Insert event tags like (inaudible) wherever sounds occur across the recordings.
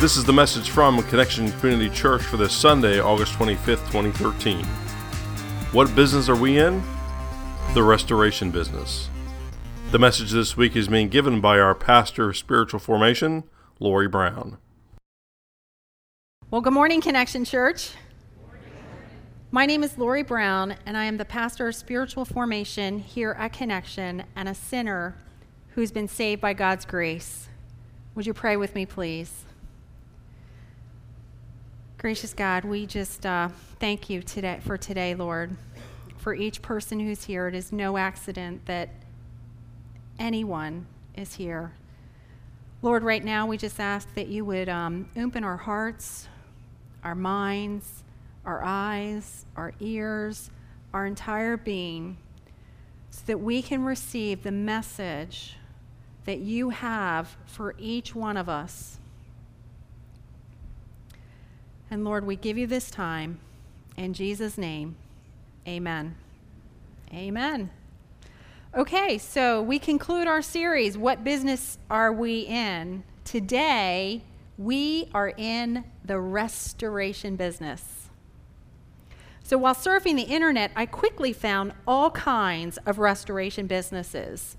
This is the message from Connection Community Church for this Sunday, August 25th, 2013. What business are we in? The restoration business. The message this week is being given by our pastor of spiritual formation, Lori Brown. Well, good morning, Connection Church. My name is Lori Brown, and I am the pastor of spiritual formation here at Connection and a sinner who's been saved by God's grace. Would you pray with me, please? Gracious God, we just uh, thank you today for today, Lord, for each person who's here. It is no accident that anyone is here. Lord, right now we just ask that you would um, open our hearts, our minds, our eyes, our ears, our entire being, so that we can receive the message that you have for each one of us. And Lord, we give you this time. In Jesus' name, amen. Amen. Okay, so we conclude our series, What Business Are We In? Today, we are in the restoration business. So while surfing the internet, I quickly found all kinds of restoration businesses.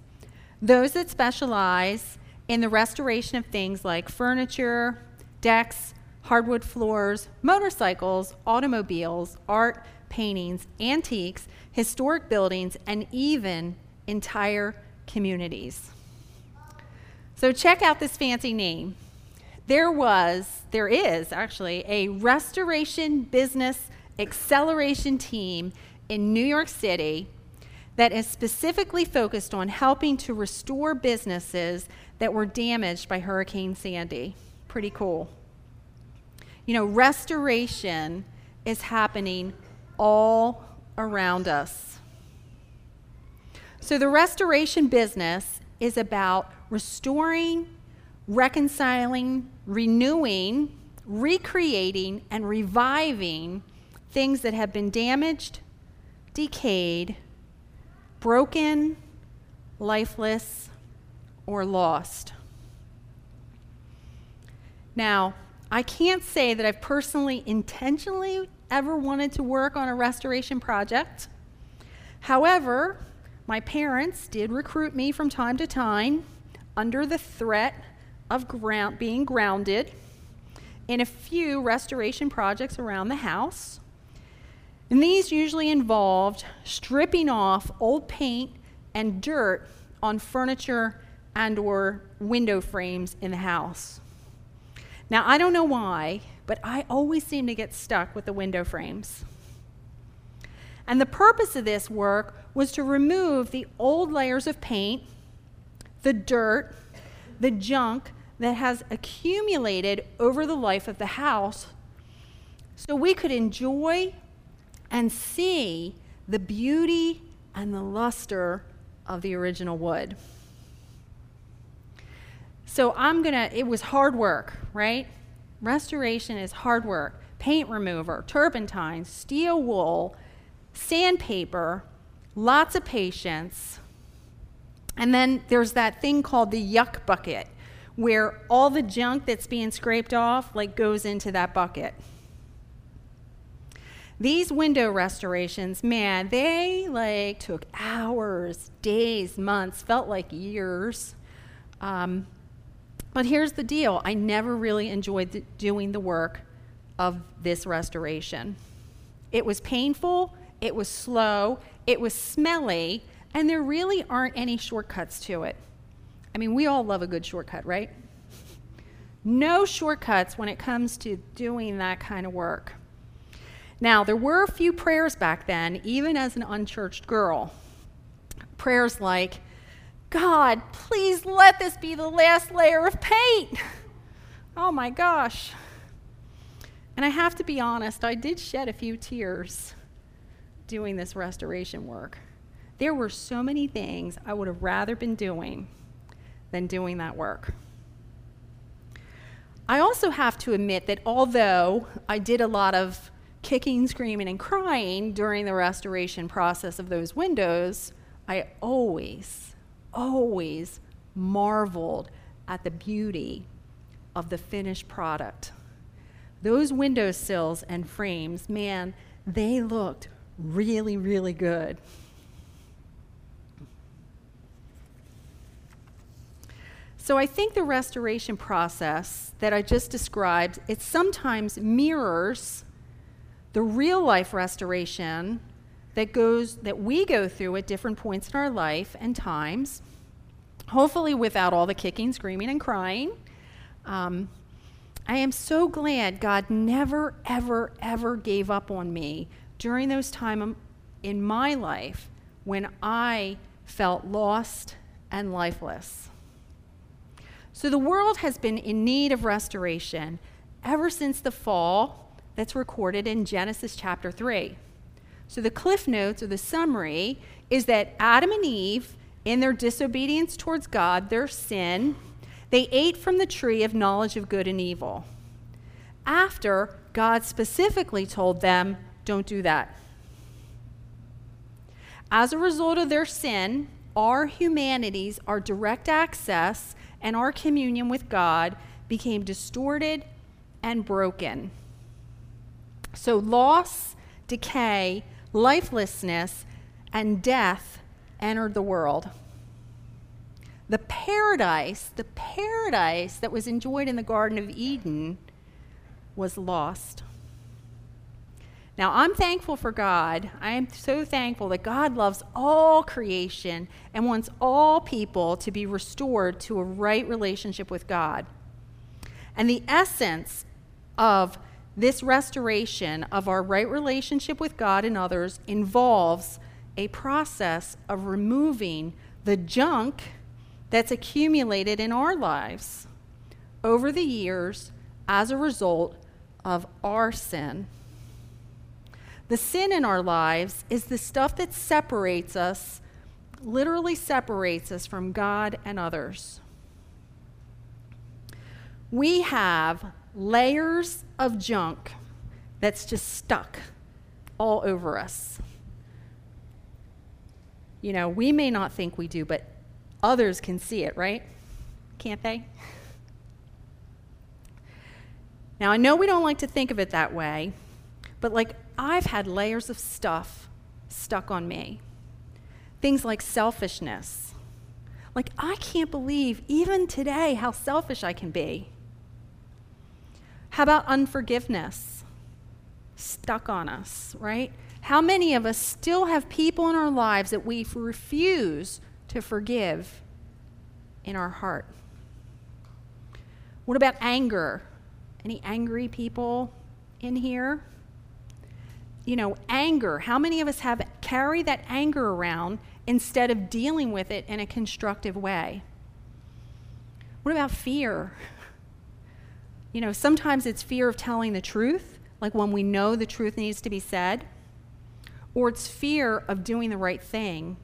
Those that specialize in the restoration of things like furniture, decks, hardwood floors, motorcycles, automobiles, art, paintings, antiques, historic buildings, and even entire communities. So check out this fancy name. There was, there is actually, a restoration business acceleration team in New York City that is specifically focused on helping to restore businesses that were damaged by Hurricane Sandy. Pretty cool. You know, restoration is happening all around us. So, the restoration business is about restoring, reconciling, renewing, recreating, and reviving things that have been damaged, decayed, broken, lifeless, or lost. Now, I can't say that I've personally intentionally ever wanted to work on a restoration project. However, my parents did recruit me from time to time under the threat of ground, being grounded in a few restoration projects around the house. And these usually involved stripping off old paint and dirt on furniture and or window frames in the house. Now, I don't know why, but I always seem to get stuck with the window frames. And the purpose of this work was to remove the old layers of paint, the dirt, the junk that has accumulated over the life of the house so we could enjoy and see the beauty and the luster of the original wood. So I'm going to, it was hard work, right? Restoration is hard work. Paint remover, turpentine, steel wool, sandpaper, lots of patience. And then there's that thing called the yuck bucket, where all the junk that's being scraped off like goes into that bucket. These window restorations, man, they like took hours, days, months, felt like years. Um, but here's the deal I never really enjoyed the, doing the work of this restoration. It was painful, it was slow, it was smelly, and there really aren't any shortcuts to it. I mean, we all love a good shortcut, right? No shortcuts when it comes to doing that kind of work. Now, there were a few prayers back then, even as an unchurched girl. Prayers like, God, please let this be the last layer of paint. (laughs) Oh my gosh. And I have to be honest, I did shed a few tears doing this restoration work. There were so many things I would have rather been doing than doing that work. I also have to admit that although I did a lot of kicking, screaming, and crying during the restoration process of those windows, I always always marveled at the beauty of the finished product. Those windowsills and frames, man, they looked really, really good. So I think the restoration process that I just described, it sometimes mirrors the real life restoration that goes that we go through at different points in our life and times hopefully without all the kicking screaming and crying um, i am so glad god never ever ever gave up on me during those times in my life when i felt lost and lifeless so the world has been in need of restoration ever since the fall that's recorded in Genesis chapter 3. So the cliff notes or the summary is that Adam and Eve, in their disobedience towards God, their sin, they ate from the tree of knowledge of good and evil. After God specifically told them, don't do that. As a result of their sin, our humanities, our direct access, and our communion with God became distorted and broken. So, loss, decay, lifelessness, and death entered the world. The paradise, the paradise that was enjoyed in the Garden of Eden, was lost. Now, I'm thankful for God. I am so thankful that God loves all creation and wants all people to be restored to a right relationship with God. And the essence of this restoration of our right relationship with God and others involves a process of removing the junk that's accumulated in our lives over the years as a result of our sin. The sin in our lives is the stuff that separates us, literally separates us from God and others. We have layers of junk that's just stuck all over us. You know, we may not think we do, but others can see it, right? Can't they? Now, I know we don't like to think of it that way, but like I've had layers of stuff stuck on me. Things like selfishness. Like, I can't believe even today how selfish I can be. How about unforgiveness? Stuck on us, right? How many of us still have people in our lives that we refuse to forgive in our heart? What about anger? Any angry people in here? You know, anger. How many of us have carry that anger around instead of dealing with it in a constructive way? What about fear? You know, sometimes it's fear of telling the truth, like when we know the truth needs to be said, or it's fear of doing the right thing,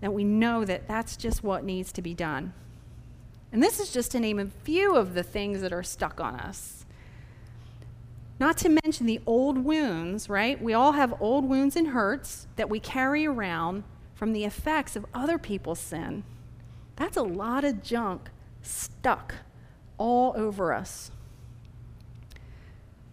that we know that that's just what needs to be done. And this is just to name a few of the things that are stuck on us. Not to mention the old wounds, right? We all have old wounds and hurts that we carry around from the effects of other people's sin. That's a lot of junk stuck all over us.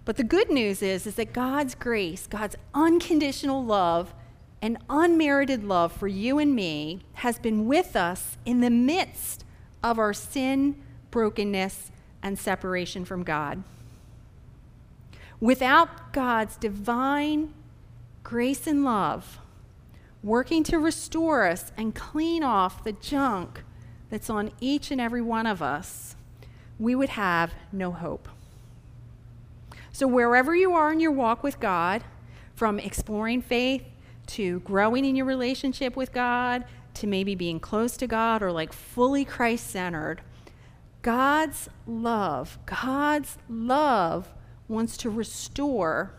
But the good news is, is that God's grace, God's unconditional love, and unmerited love for you and me has been with us in the midst of our sin, brokenness, and separation from God. Without God's divine grace and love working to restore us and clean off the junk that's on each and every one of us, we would have no hope. So, wherever you are in your walk with God, from exploring faith to growing in your relationship with God to maybe being close to God or like fully Christ centered, God's love, God's love wants to restore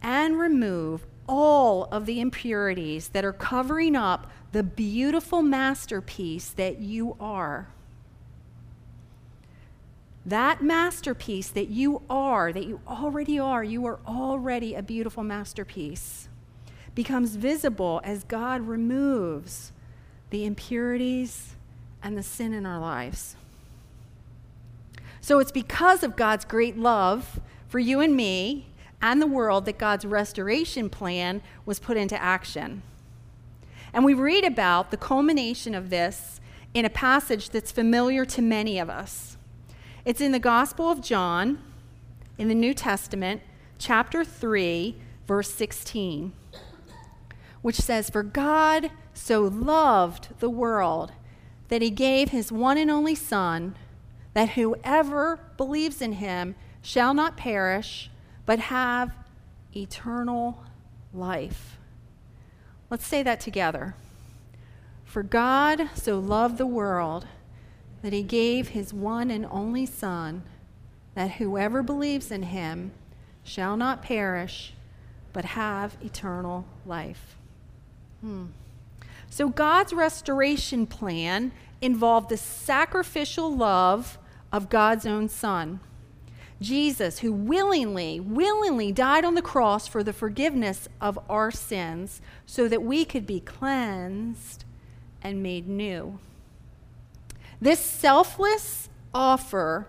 and remove all of the impurities that are covering up the beautiful masterpiece that you are. That masterpiece that you are, that you already are, you are already a beautiful masterpiece, becomes visible as God removes the impurities and the sin in our lives. So it's because of God's great love for you and me and the world that God's restoration plan was put into action. And we read about the culmination of this in a passage that's familiar to many of us. It's in the Gospel of John, in the New Testament, chapter 3, verse 16, which says, For God so loved the world that he gave his one and only Son, that whoever believes in him shall not perish, but have eternal life. Let's say that together. For God so loved the world that he gave his one and only Son, that whoever believes in him shall not perish, but have eternal life. Hmm. So, God's restoration plan involved the sacrificial love of God's own Son. Jesus, who willingly, willingly died on the cross for the forgiveness of our sins so that we could be cleansed and made new. This selfless offer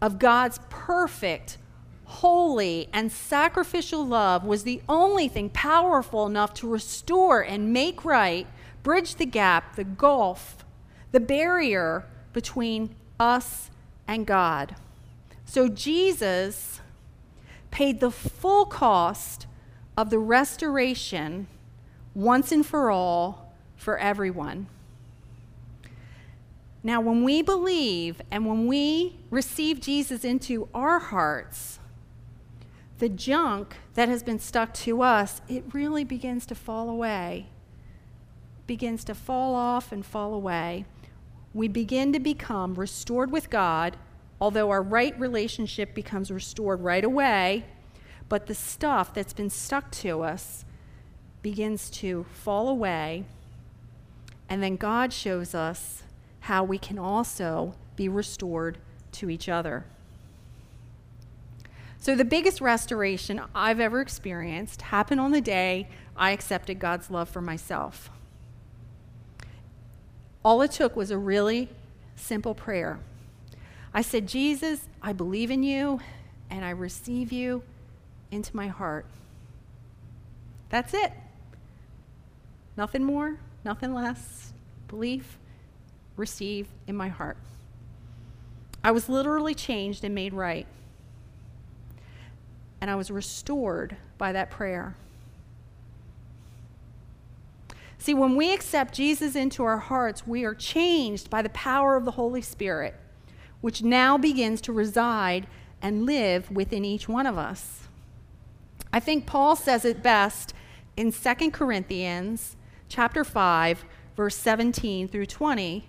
of God's perfect, holy, and sacrificial love was the only thing powerful enough to restore and make right, bridge the gap, the gulf, the barrier between us and God. So Jesus paid the full cost of the restoration once and for all for everyone. Now, when we believe and when we receive Jesus into our hearts, the junk that has been stuck to us, it really begins to fall away, begins to fall off and fall away. We begin to become restored with God although our right relationship becomes restored right away, but the stuff that's been stuck to us begins to fall away. And then God shows us how we can also be restored to each other. So, the biggest restoration I've ever experienced happened on the day I accepted God's love for myself. All it took was a really simple prayer I said, Jesus, I believe in you and I receive you into my heart. That's it. Nothing more, nothing less. Belief, receive in my heart. I was literally changed and made right. And I was restored by that prayer. See, when we accept Jesus into our hearts, we are changed by the power of the Holy Spirit which now begins to reside and live within each one of us. I think Paul says it best in 2 Corinthians chapter 5 verse 17 through 20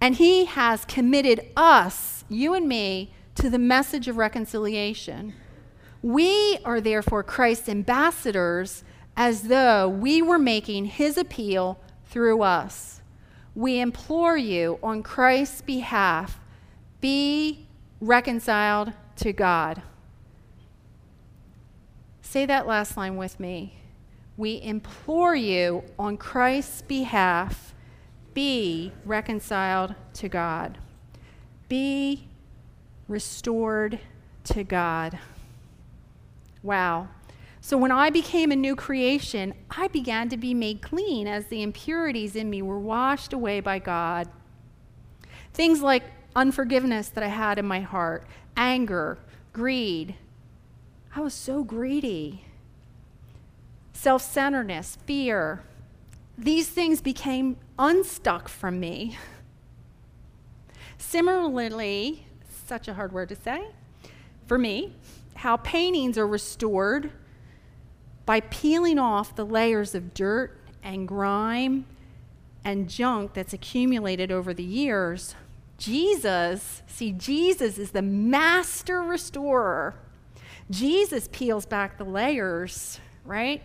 And he has committed us, you and me, to the message of reconciliation. We are therefore Christ's ambassadors as though we were making his appeal through us. We implore you on Christ's behalf be reconciled to God. Say that last line with me. We implore you on Christ's behalf, be reconciled to God. Be restored to God. Wow. So when I became a new creation, I began to be made clean as the impurities in me were washed away by God. Things like unforgiveness that I had in my heart, anger, greed. I was so greedy. Self centeredness, fear. These things became unstuck from me. Similarly, such a hard word to say, for me, how paintings are restored by peeling off the layers of dirt and grime and junk that's accumulated over the years Jesus, see, Jesus is the master restorer. Jesus peels back the layers, right?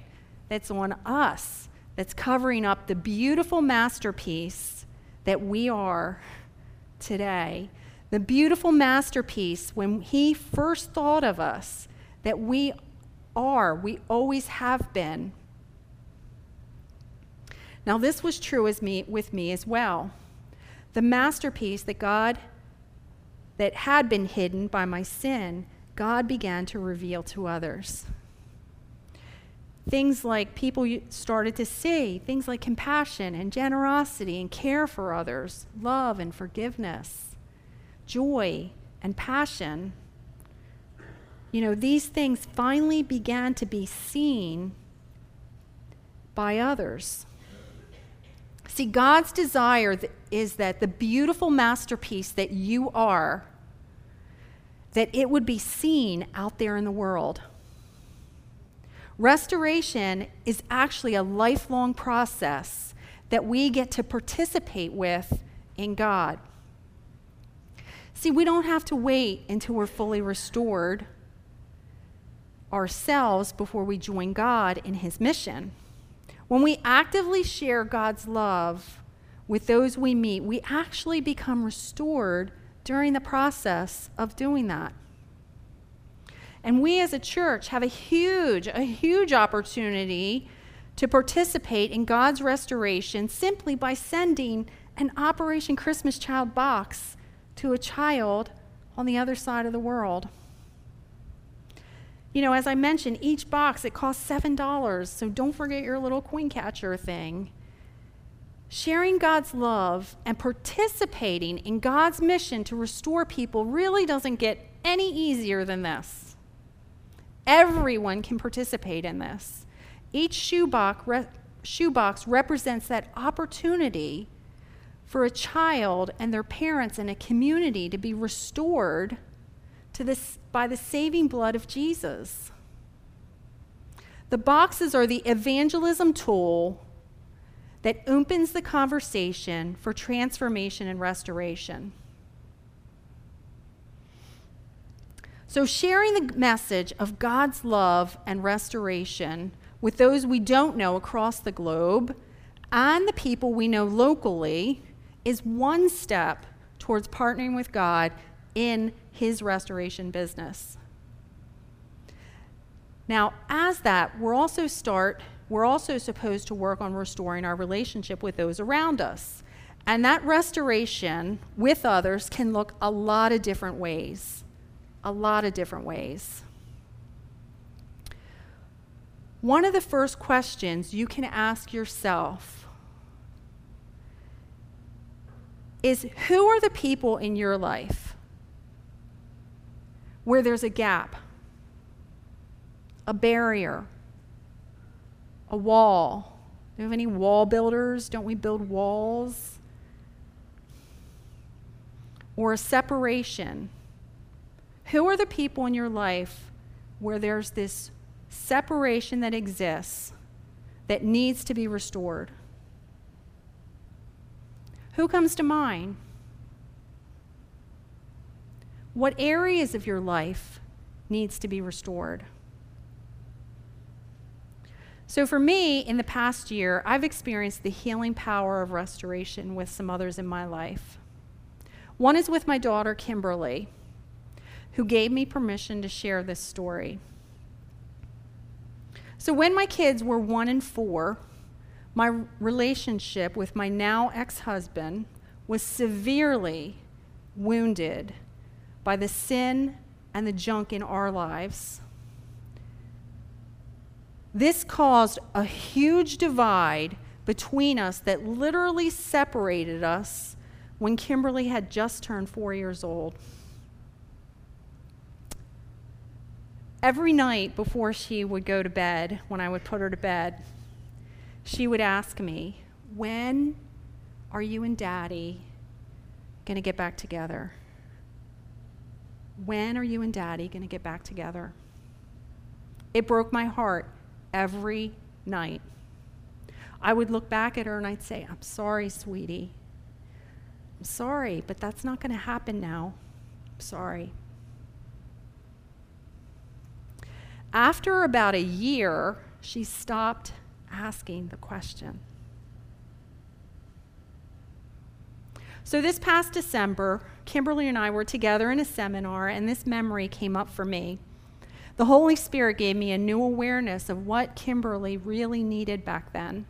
That's on us, that's covering up the beautiful masterpiece that we are today. The beautiful masterpiece when he first thought of us that we are, we always have been. Now, this was true as me, with me as well. The masterpiece that God, that had been hidden by my sin, God began to reveal to others. Things like people started to see, things like compassion and generosity and care for others, love and forgiveness, joy and passion. You know, these things finally began to be seen by others. See, God's desire is that the beautiful masterpiece that you are, that it would be seen out there in the world. Restoration is actually a lifelong process that we get to participate with in God. See, we don't have to wait until we're fully restored ourselves before we join God in His mission. When we actively share God's love with those we meet, we actually become restored during the process of doing that. And we as a church have a huge, a huge opportunity to participate in God's restoration simply by sending an Operation Christmas Child box to a child on the other side of the world. You know, as I mentioned, each box it costs $7, so don't forget your little coin catcher thing. Sharing God's love and participating in God's mission to restore people really doesn't get any easier than this. Everyone can participate in this. Each shoebox, re- shoebox represents that opportunity for a child and their parents and a community to be restored to this, by the saving blood of Jesus. The boxes are the evangelism tool that opens the conversation for transformation and restoration. So, sharing the message of God's love and restoration with those we don't know across the globe and the people we know locally is one step towards partnering with God in his restoration business. Now, as that, we're also start we're also supposed to work on restoring our relationship with those around us. And that restoration with others can look a lot of different ways. A lot of different ways. One of the first questions you can ask yourself is who are the people in your life where there's a gap, a barrier, a wall. Do we have any wall builders? Don't we build walls? Or a separation. Who are the people in your life where there's this separation that exists that needs to be restored? Who comes to mind? What areas of your life needs to be restored? So, for me, in the past year, I've experienced the healing power of restoration with some others in my life. One is with my daughter, Kimberly, who gave me permission to share this story. So, when my kids were one and four, my relationship with my now ex husband was severely wounded by the sin and the junk in our lives. This caused a huge divide between us that literally separated us when Kimberly had just turned four years old. Every night before she would go to bed, when I would put her to bed, she would ask me, When are you and daddy going to get back together? When are you and daddy going to get back together? It broke my heart every night. I would look back at her and I'd say, I'm sorry, sweetie. I'm sorry, but that's not going to happen now. I'm sorry. After about a year, she stopped asking the question. So, this past December, Kimberly and I were together in a seminar, and this memory came up for me. The Holy Spirit gave me a new awareness of what Kimberly really needed back then.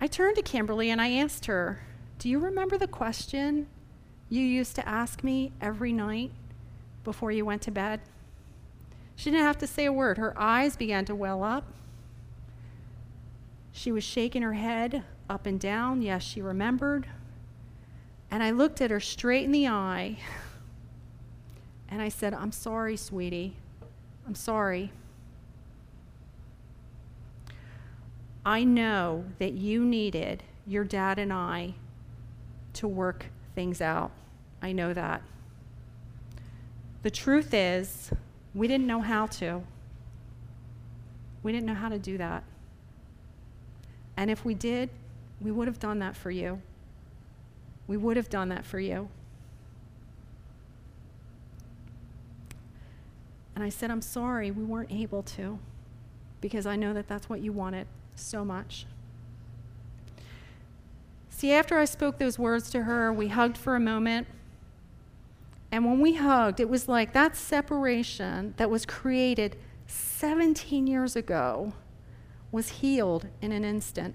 I turned to Kimberly and I asked her, Do you remember the question you used to ask me every night before you went to bed? She didn't have to say a word. Her eyes began to well up. She was shaking her head up and down. Yes, she remembered. And I looked at her straight in the eye and I said, I'm sorry, sweetie. I'm sorry. I know that you needed your dad and I to work things out. I know that. The truth is, we didn't know how to. We didn't know how to do that. And if we did, we would have done that for you. We would have done that for you. And I said, I'm sorry, we weren't able to, because I know that that's what you wanted so much. See, after I spoke those words to her, we hugged for a moment. And when we hugged, it was like that separation that was created 17 years ago was healed in an instant.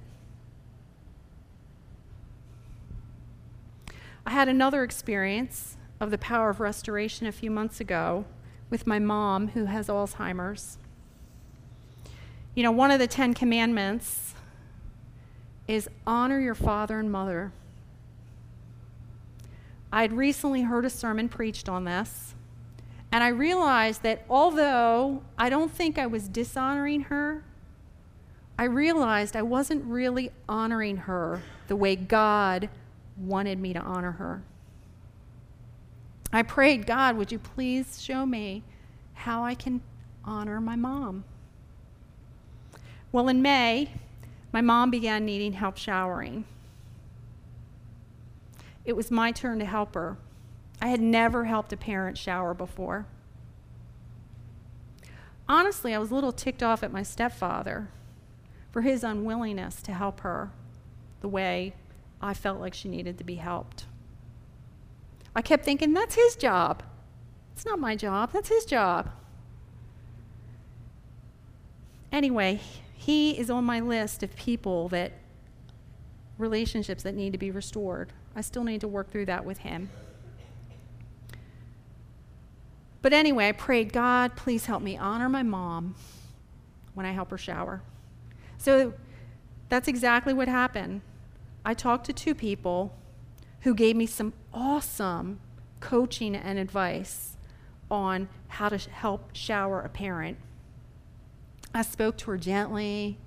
I had another experience of the power of restoration a few months ago with my mom who has Alzheimer's. You know, one of the Ten Commandments is honor your father and mother. I had recently heard a sermon preached on this, and I realized that although I don't think I was dishonoring her, I realized I wasn't really honoring her the way God wanted me to honor her. I prayed, God, would you please show me how I can honor my mom? Well, in May, my mom began needing help showering. It was my turn to help her. I had never helped a parent shower before. Honestly, I was a little ticked off at my stepfather for his unwillingness to help her the way I felt like she needed to be helped. I kept thinking, that's his job. It's not my job, that's his job. Anyway, he is on my list of people that, relationships that need to be restored. I still need to work through that with him. But anyway, I prayed, God, please help me honor my mom when I help her shower. So that's exactly what happened. I talked to two people who gave me some awesome coaching and advice on how to help shower a parent. I spoke to her gently.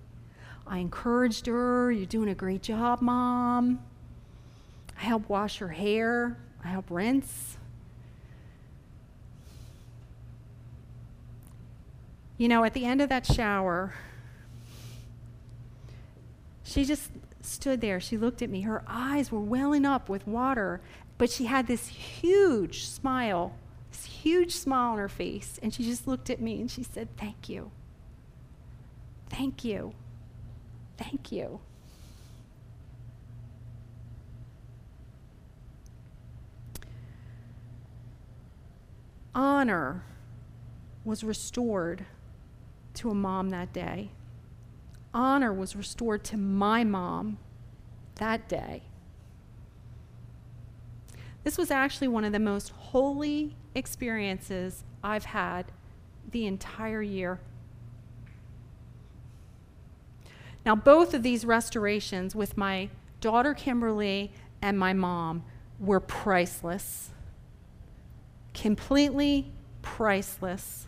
I encouraged her. You're doing a great job, Mom. I help wash her hair. I help rinse. You know, at the end of that shower, she just stood there. She looked at me. Her eyes were welling up with water, but she had this huge smile, this huge smile on her face. And she just looked at me and she said, Thank you. Thank you. Thank you. Honor was restored to a mom that day. Honor was restored to my mom that day. This was actually one of the most holy experiences I've had the entire year. Now, both of these restorations with my daughter Kimberly and my mom were priceless. Completely priceless.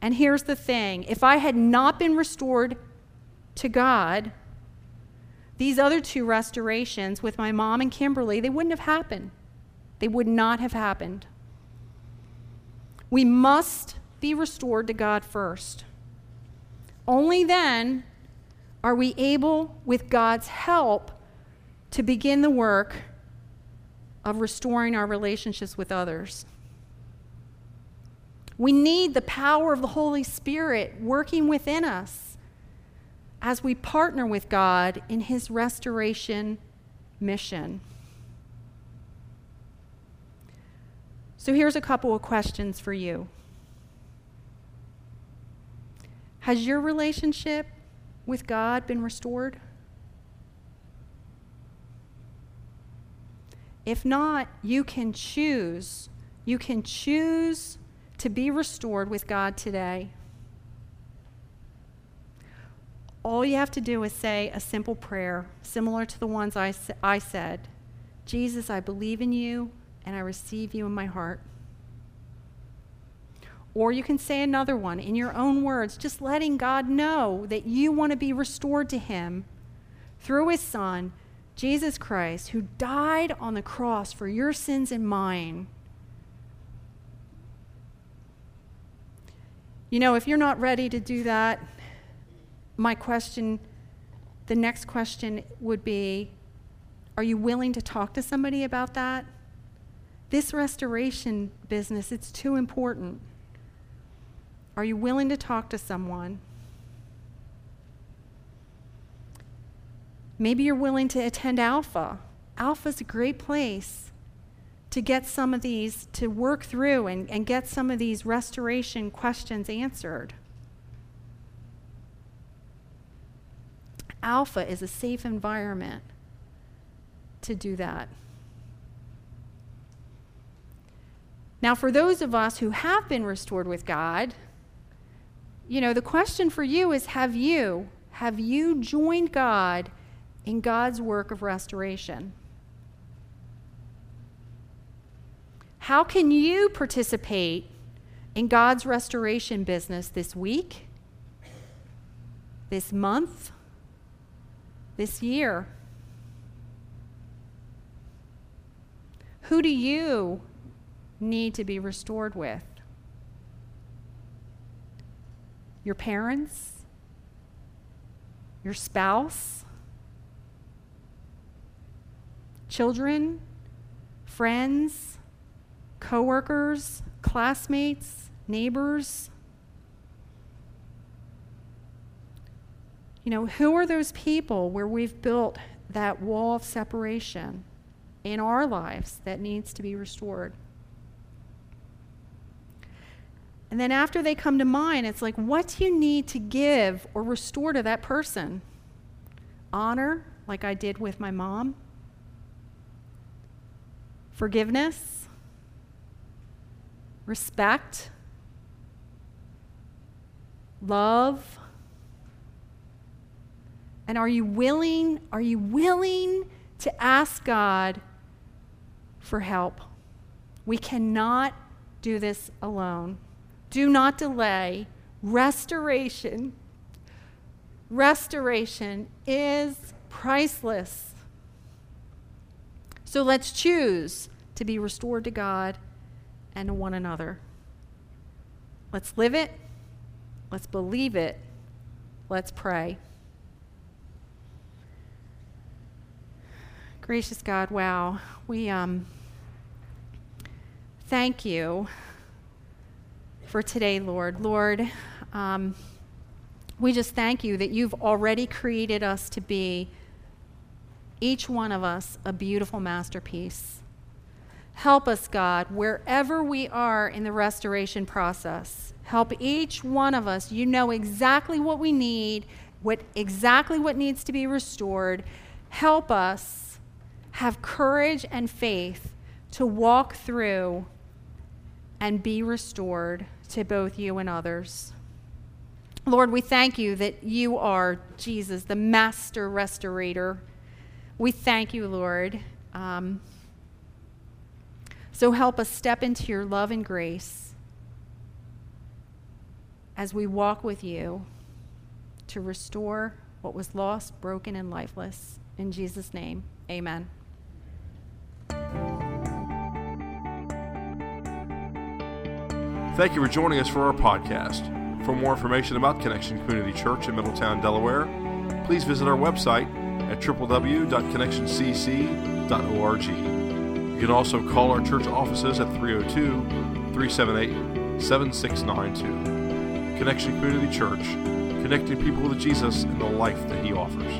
And here's the thing if I had not been restored to God, these other two restorations with my mom and Kimberly, they wouldn't have happened. They would not have happened. We must be restored to God first. Only then are we able, with God's help, to begin the work of restoring our relationships with others. We need the power of the Holy Spirit working within us as we partner with God in His restoration mission. So here's a couple of questions for you. Has your relationship with God been restored? If not, you can choose. You can choose to be restored with God today. All you have to do is say a simple prayer, similar to the ones I, I said Jesus, I believe in you and I receive you in my heart. Or you can say another one in your own words, just letting God know that you want to be restored to Him through His Son, Jesus Christ, who died on the cross for your sins and mine. You know, if you're not ready to do that, my question, the next question would be Are you willing to talk to somebody about that? This restoration business, it's too important. Are you willing to talk to someone? Maybe you're willing to attend Alpha. Alpha's a great place to get some of these, to work through and, and get some of these restoration questions answered. Alpha is a safe environment to do that. Now, for those of us who have been restored with God, you know, the question for you is have you have you joined God in God's work of restoration? How can you participate in God's restoration business this week, this month, this year? Who do you need to be restored with? your parents, your spouse, children, friends, coworkers, classmates, neighbors. You know, who are those people where we've built that wall of separation in our lives that needs to be restored? And then after they come to mind, it's like, what do you need to give or restore to that person? Honor, like I did with my mom. Forgiveness. Respect. Love. And are you willing, are you willing to ask God for help? We cannot do this alone. Do not delay. Restoration, restoration is priceless. So let's choose to be restored to God and to one another. Let's live it. Let's believe it. Let's pray. Gracious God, wow. We um, thank you for today, Lord. Lord, um, we just thank you that you've already created us to be, each one of us, a beautiful masterpiece. Help us, God, wherever we are in the restoration process. Help each one of us. You know exactly what we need, what exactly what needs to be restored. Help us have courage and faith to walk through and be restored to both you and others. Lord, we thank you that you are Jesus, the master restorator. We thank you, Lord. Um, so help us step into your love and grace as we walk with you to restore what was lost, broken, and lifeless. In Jesus' name, amen. Thank you for joining us for our podcast. For more information about Connection Community Church in Middletown, Delaware, please visit our website at www.connectioncc.org. You can also call our church offices at 302 378 7692. Connection Community Church, connecting people with Jesus and the life that He offers.